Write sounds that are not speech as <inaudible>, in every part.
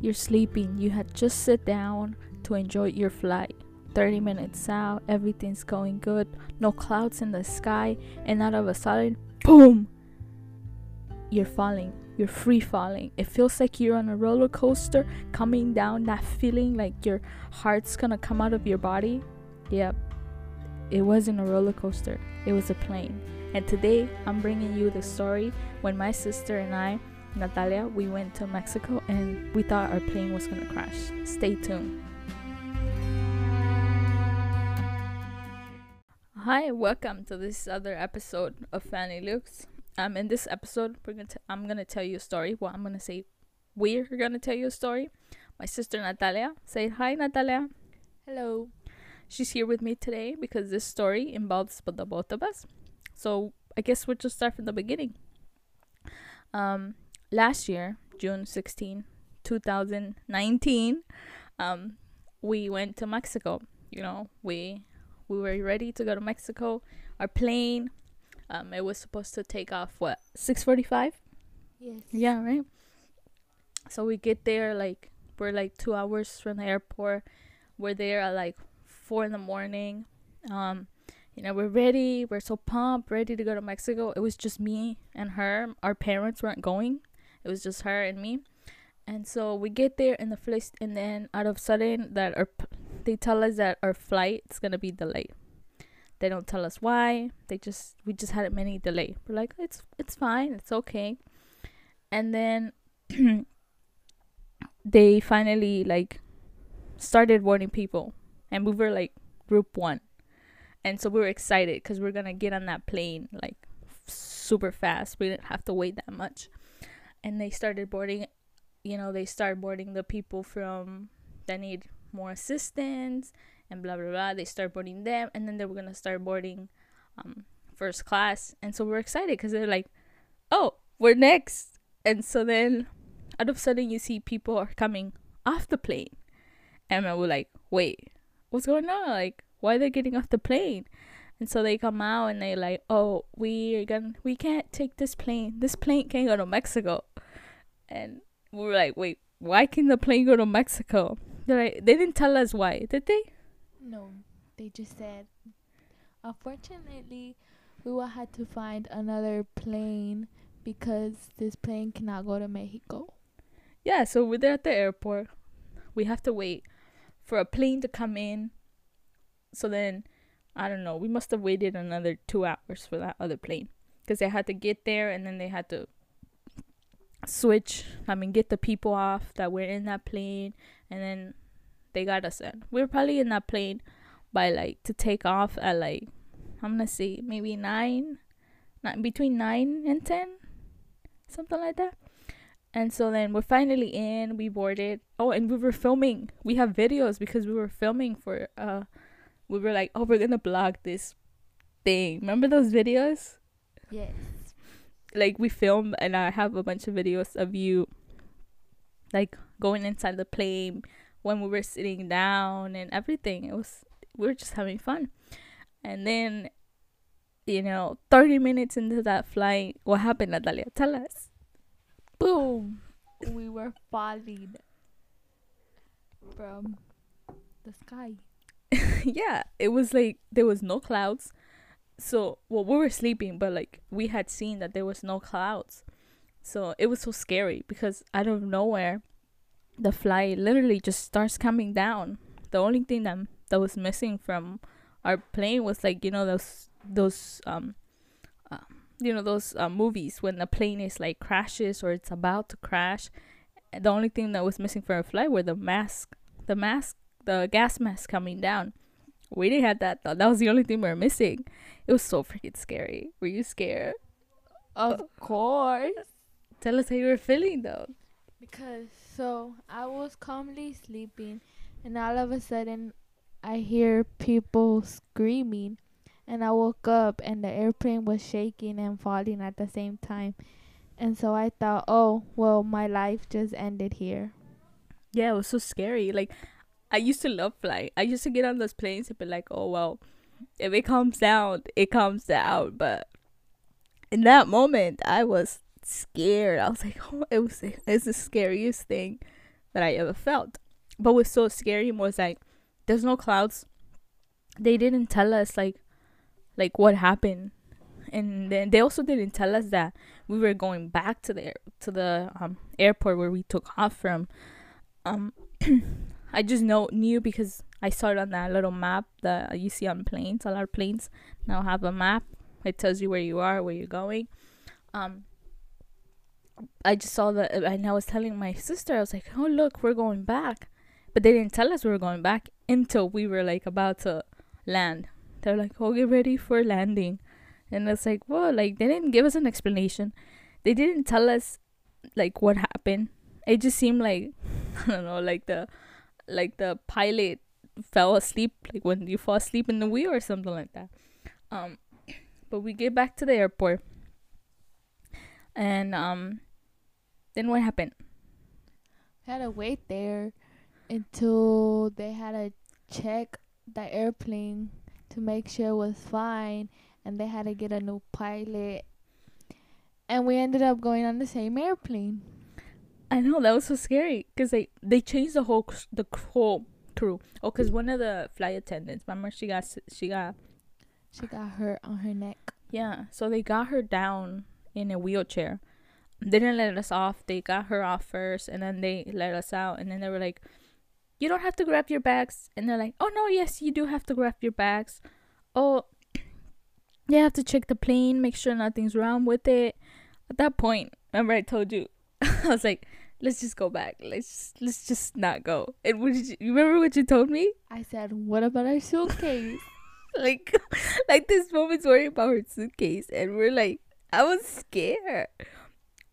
You're sleeping. You had just sit down to enjoy your flight. 30 minutes out, everything's going good, no clouds in the sky, and out of a sudden, boom! You're falling. You're free falling. It feels like you're on a roller coaster coming down, that feeling like your heart's gonna come out of your body. Yep, it wasn't a roller coaster, it was a plane. And today I'm bringing you the story when my sister and I, Natalia, we went to Mexico and we thought our plane was gonna crash. Stay tuned. Hi, welcome to this other episode of Fanny Looks. Um, in this episode, we're gonna t- I'm gonna tell you a story. Well, I'm gonna say we're gonna tell you a story. My sister Natalia, say hi, Natalia. Hello. She's here with me today because this story involves the both of us. So I guess we'll just start from the beginning. Um, last year, June 16, 2019, um, we went to Mexico. You know, we we were ready to go to Mexico. Our plane, um, it was supposed to take off what 6:45. Yes. Yeah, right. So we get there like we're like two hours from the airport. We're there at like four in the morning. Um, you know, we're ready. We're so pumped, ready to go to Mexico. It was just me and her. Our parents weren't going. It was just her and me. And so we get there in the first, and then out of sudden that our they tell us that our flight is gonna be delayed. They don't tell us why. They just we just had a mini delay. We're like, it's it's fine, it's okay. And then <clears throat> they finally like started warning people, and we were like group one, and so we were excited because we are gonna get on that plane like super fast. We didn't have to wait that much, and they started boarding. You know, they start boarding the people from that need more assistance and blah blah blah. They start boarding them, and then they were gonna start boarding um, first class, and so we're excited because they're like, "Oh, we're next!" And so then, out of sudden, you see people are coming off the plane, and we're like, "Wait, what's going on? Like, why are they getting off the plane?" And so they come out and they like, "Oh, we are gonna, we can't take this plane. This plane can't go to Mexico." And we were like, "Wait, why can the plane go to Mexico?" They're like, they didn't tell us why, did they? No, they just said, unfortunately, we will have to find another plane because this plane cannot go to Mexico. Yeah, so we're there at the airport. We have to wait for a plane to come in. So then, I don't know, we must have waited another two hours for that other plane. Because they had to get there and then they had to switch, I mean, get the people off that were in that plane. And then they got us in. We were probably in that plane by like to take off at like, I'm gonna say maybe nine, not between nine and ten, something like that. And so then we're finally in, we boarded. Oh, and we were filming. We have videos because we were filming for uh we were like, "Oh, we're to blog this thing." Remember those videos? Yes. Like we filmed and I have a bunch of videos of you like going inside the plane when we were sitting down and everything. It was we were just having fun. And then you know, 30 minutes into that flight, what happened, Natalia? Tell us. Boom. we were falling from the sky. <laughs> yeah, it was like there was no clouds. So, well, we were sleeping, but like we had seen that there was no clouds. So, it was so scary because out of nowhere, the flight literally just starts coming down. The only thing that that was missing from our plane was like, you know, those those um uh, you know those uh, movies when the plane is like crashes or it's about to crash the only thing that was missing from our flight were the mask the mask the gas mask coming down we didn't have that though that was the only thing we were missing. It was so freaking scary. Were you scared? Of course. tell us how you were feeling though. Because so I was calmly sleeping, and all of a sudden, I hear people screaming, and I woke up, and the airplane was shaking and falling at the same time, and so I thought, oh well, my life just ended here. yeah it was so scary. Like i used to love flying i used to get on those planes and be like oh well if it comes down it comes down but in that moment i was scared i was like <laughs> oh it was it's the scariest thing that I ever felt. But what's so scary was like there's no clouds. They didn't tell us like like what happened. And then they also didn't tell us that we were going back to the to the um, airport where we took off from. Um, <clears throat> I just know knew because I saw it on that little map that you see on planes. A lot of planes now have a map. It tells you where you are, where you're going. Um, I just saw that, and I was telling my sister, I was like, "Oh, look, we're going back," but they didn't tell us we were going back until we were like about to land. They're like, "Oh, get ready for landing," and it's like, "Whoa!" Like they didn't give us an explanation. They didn't tell us like what happened. It just seemed like <laughs> I don't know, like the like the pilot fell asleep, like when you fall asleep in the wheel or something like that. Um, but we get back to the airport, and um, then what happened? had to wait there until they had to check the airplane to make sure it was fine and they had to get a new pilot and we ended up going on the same airplane I know that was so scary because they they changed the whole the whole crew. Oh, because one of the flight attendants, remember she got she got she got hurt on her neck yeah, so they got her down in a wheelchair. They didn't let us off. They got her off first, and then they let us out. And then they were like, "You don't have to grab your bags." And they're like, "Oh no, yes, you do have to grab your bags. Oh, you have to check the plane, make sure nothing's wrong with it." At that point, remember I told you, <laughs> I was like, "Let's just go back. Let's let's just not go." And what did you, you remember what you told me? i said what about our suitcase? <laughs> Like like this woman's worried about her suitcase and we're like i was scared.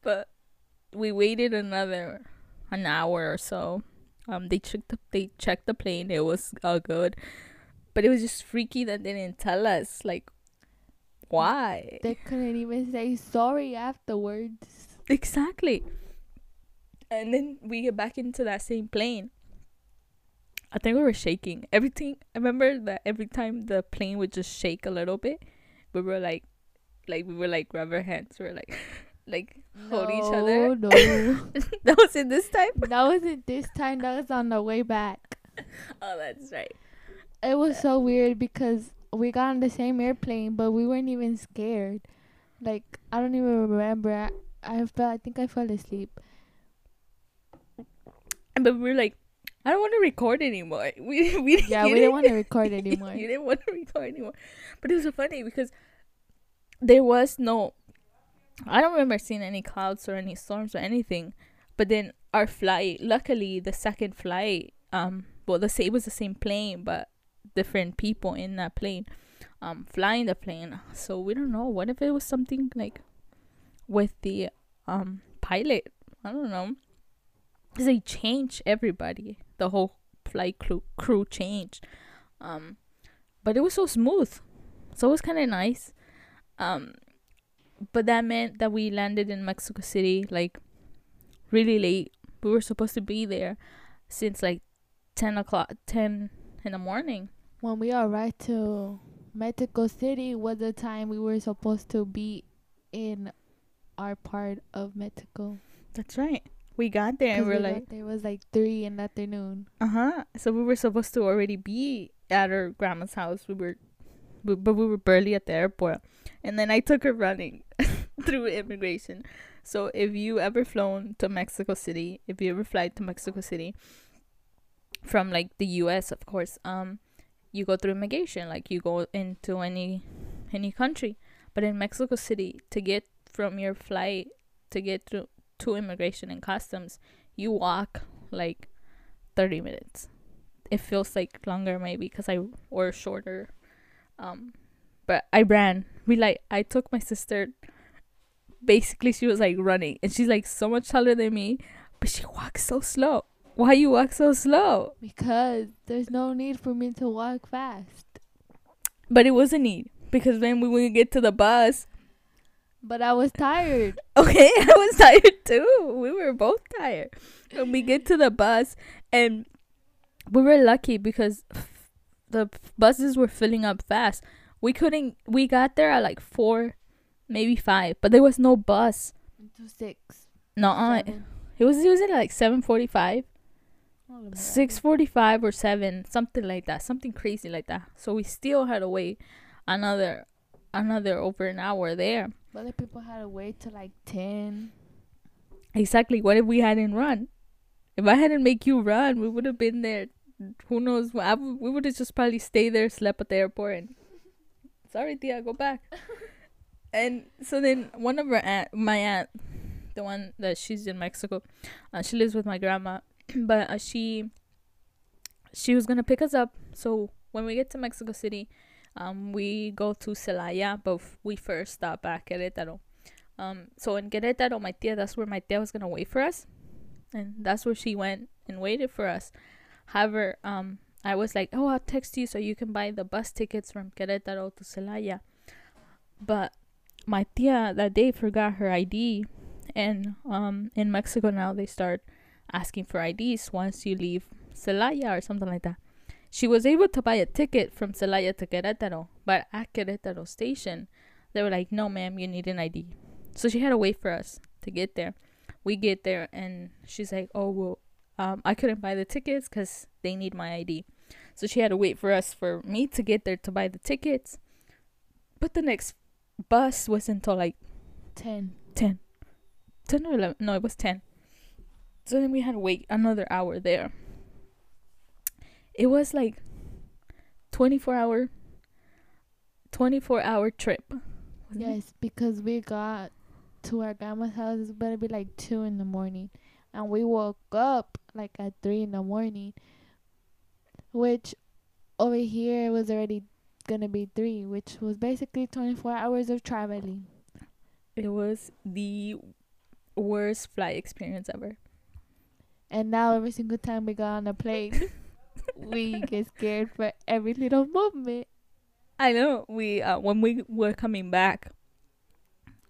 But we waited another an hour or so. Um they checked the they checked the plane. It was all good. But it was just freaky that they didn't tell us like why. They couldn't even say sorry afterwards. Exactly and then we get back into that same plane I think we were shaking. Everything. I remember that every time the plane would just shake a little bit, we were like, like we were like rub our hands. We were like, <laughs> like hold each other. Oh no <laughs> that was in this time. that wasn't this time that was on the way back <laughs> Oh, that's right. it was so weird because we got on the same airplane, but we weren't even scared. Like I don't even remember. I, I felt. I think I fell asleep. But we were like, I don't want to record anymore. <laughs> We we Yeah, we didn't want to <laughs> record anymore. you didn't want to record anymore. But it was so funny because there was no I don't remember seeing any clouds or any storms or anything. But then our flight, luckily the second flight, um well the same it was the same plane but different people in that plane um flying the plane. So we don't know. What if it was something like with the um pilot? I don't know. They changed everybody. The whole flight crew crew changed. Um but it was so smooth. So it was kind of nice. Um but that meant that we landed in Mexico City like really late. We were supposed to be there since like 10 o'clock, 10 in the morning. When we arrived to Mexico City was the time we were supposed to be in our part of Mexico. That's right. We got there and we we're we like, there was like three in the afternoon. uh huh. So we were supposed to already be at our grandma's house. We were, bu- but we were barely at the airport. And then I took her running <laughs> through immigration. So if you ever flown to Mexico City, if you ever fly to Mexico City from like the US, of course, um, you go through immigration, like you go into any any country. But in Mexico City, to get from your flight to get through to immigration and customs, you walk like 30 minutes. It feels like longer maybe because I or shorter. Um, but I ran. We like I took my sister. Basically, she was like running, and she's like so much taller than me, but she walks so slow. Why you walk so slow? Because there's no need for me to walk fast. But it was a need because when we would get to the bus, But I was tired. <laughs> Okay, <laughs> I was tired too. We were both tired. When we get to the bus, and we were lucky because the buses were filling up fast. We couldn't. We got there at like four, maybe five, but there was no bus. Into six. No, seven. it was. It was at like seven forty-five. six forty five or seven, something like that, something crazy like that. So we still had to wait another another over an hour there. Other people had to wait till like ten. Exactly. What if we hadn't run? If I hadn't make you run, we would have been there. Who knows? I we would have just probably stayed there, slept at the airport, and sorry, Tia, go back. <laughs> and so then one of our aunt, my aunt, the one that she's in Mexico, uh, she lives with my grandma, <clears throat> but uh, she she was gonna pick us up. So when we get to Mexico City, um, we go to Celaya, but we first stop at Querétaro. Um, so in Querétaro, my tia, that's where my tia was gonna wait for us, and that's where she went and waited for us. However, um, I was like, oh, I'll text you so you can buy the bus tickets from Querétaro to Celaya. But my tia that day forgot her ID, and um, in Mexico now they start asking for IDs once you leave Celaya or something like that. She was able to buy a ticket from Celaya to Querétaro, but at Querétaro station, they were like, no, ma'am, you need an ID. So she had to wait for us to get there. We get there, and she's like, oh, well, um, I couldn't buy the tickets because they need my ID. So she had to wait for us for me to get there to buy the tickets. But the next bus was until like Ten. 10. 10 or 11. No, it was 10. So then we had to wait another hour there. It was like 24 hour 24 hour trip. it? Yes, because we got to our grandma's house. It's better be like two in the morning, and we woke up like at three in the morning, which over here was already gonna be three, which was basically twenty four hours of traveling. It was the worst flight experience ever. And now every single time we got on a plane, <laughs> we get scared for every little movement. I know we uh when we were coming back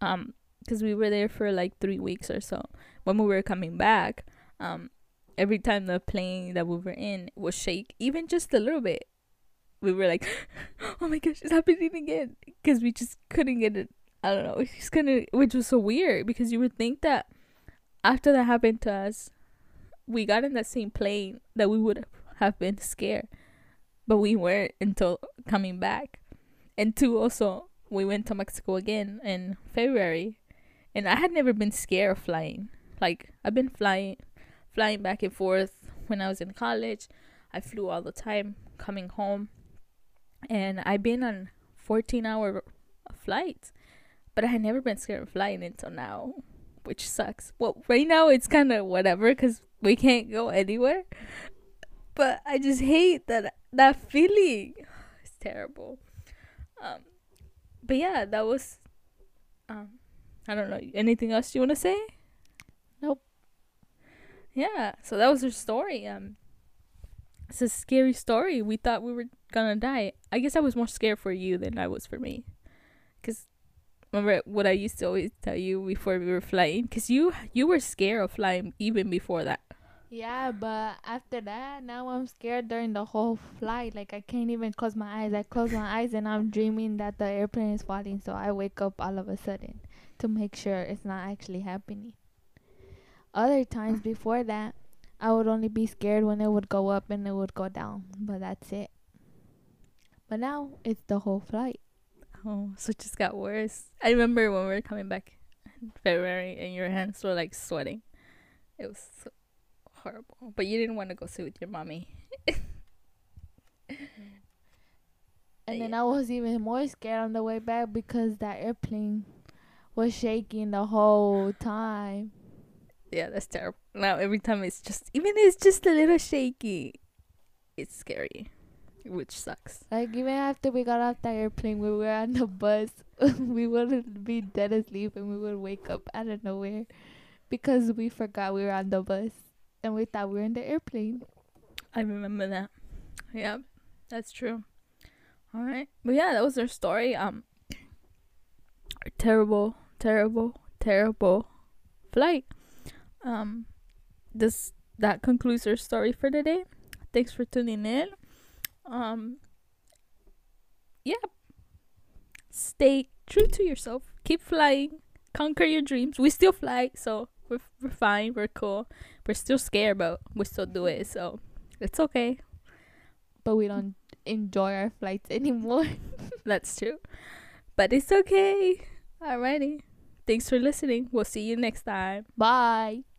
um cuz we were there for like 3 weeks or so. When we were coming back, um every time the plane that we were in would shake even just a little bit. We were like, <gasps> "Oh my gosh, it's happening again." Cuz we just couldn't get it. I don't know. We just couldn't which was so weird because you would think that after that happened to us, we got in that same plane that we would have been scared. But we weren't until coming back. And two, also, we went to Mexico again in February. And I had never been scared of flying. Like, I've been flying, flying back and forth when I was in college. I flew all the time coming home. And I've been on 14 hour flights. But I had never been scared of flying until now, which sucks. Well, right now it's kind of whatever because we can't go anywhere. But I just hate that that feeling. <sighs> It's terrible. Um, but yeah, that was. Um, I don't know. Anything else you want to say? Nope. Yeah. So that was her story. Um, it's a scary story. We thought we were gonna die. I guess I was more scared for you than I was for me. Cause remember what I used to always tell you before we were flying? Cause you you were scared of flying even before that. Yeah, but after that, now I'm scared during the whole flight. Like I can't even close my eyes. I close my eyes and I'm dreaming that the airplane is falling. So I wake up all of a sudden to make sure it's not actually happening. Other times before that, I would only be scared when it would go up and it would go down. But that's it. But now it's the whole flight. Oh, so it just got worse. I remember when we were coming back in February and your hands were like sweating. It was so horrible. But you didn't want to go sit with your mommy. And then I was even more scared on the way back because that airplane was shaking the whole time. Yeah, that's terrible. Now every time it's just even it's just a little shaky. It's scary. Which sucks. Like even after we got off the airplane, we were on the bus. <laughs> we would be dead asleep and we would wake up out of nowhere because we forgot we were on the bus and we thought we were in the airplane. I remember that. Yeah, that's true. All right, but yeah, that was our story. Um, terrible, terrible, terrible flight. Um, this that concludes our story for today. Thanks for tuning in. Um, yeah, stay true to yourself. Keep flying. Conquer your dreams. We still fly, so we're we're fine. We're cool. We're still scared, but we still do it. So it's okay. But we don't enjoy our flights <laughs> anymore. That's true. But it's okay. Alrighty. Thanks for listening. We'll see you next time. Bye.